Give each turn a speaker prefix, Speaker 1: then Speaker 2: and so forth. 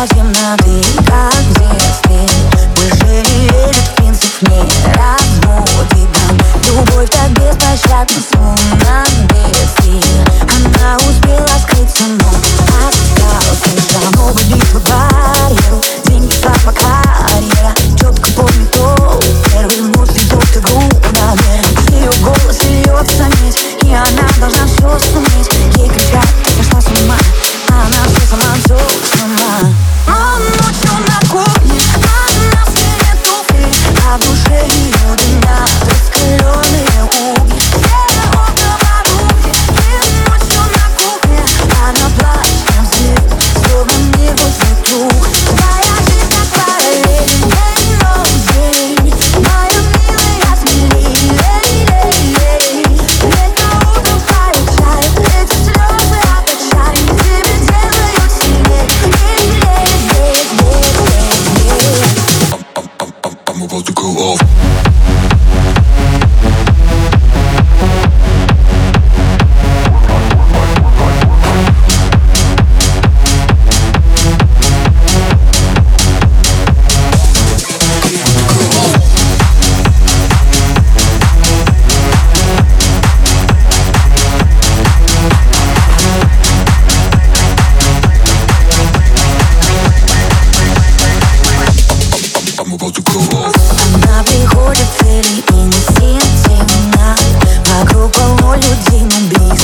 Speaker 1: alguien a ti. supposed to go off.
Speaker 2: Она приходит в цели и не сильно темна. Вокруг полно людей, но близко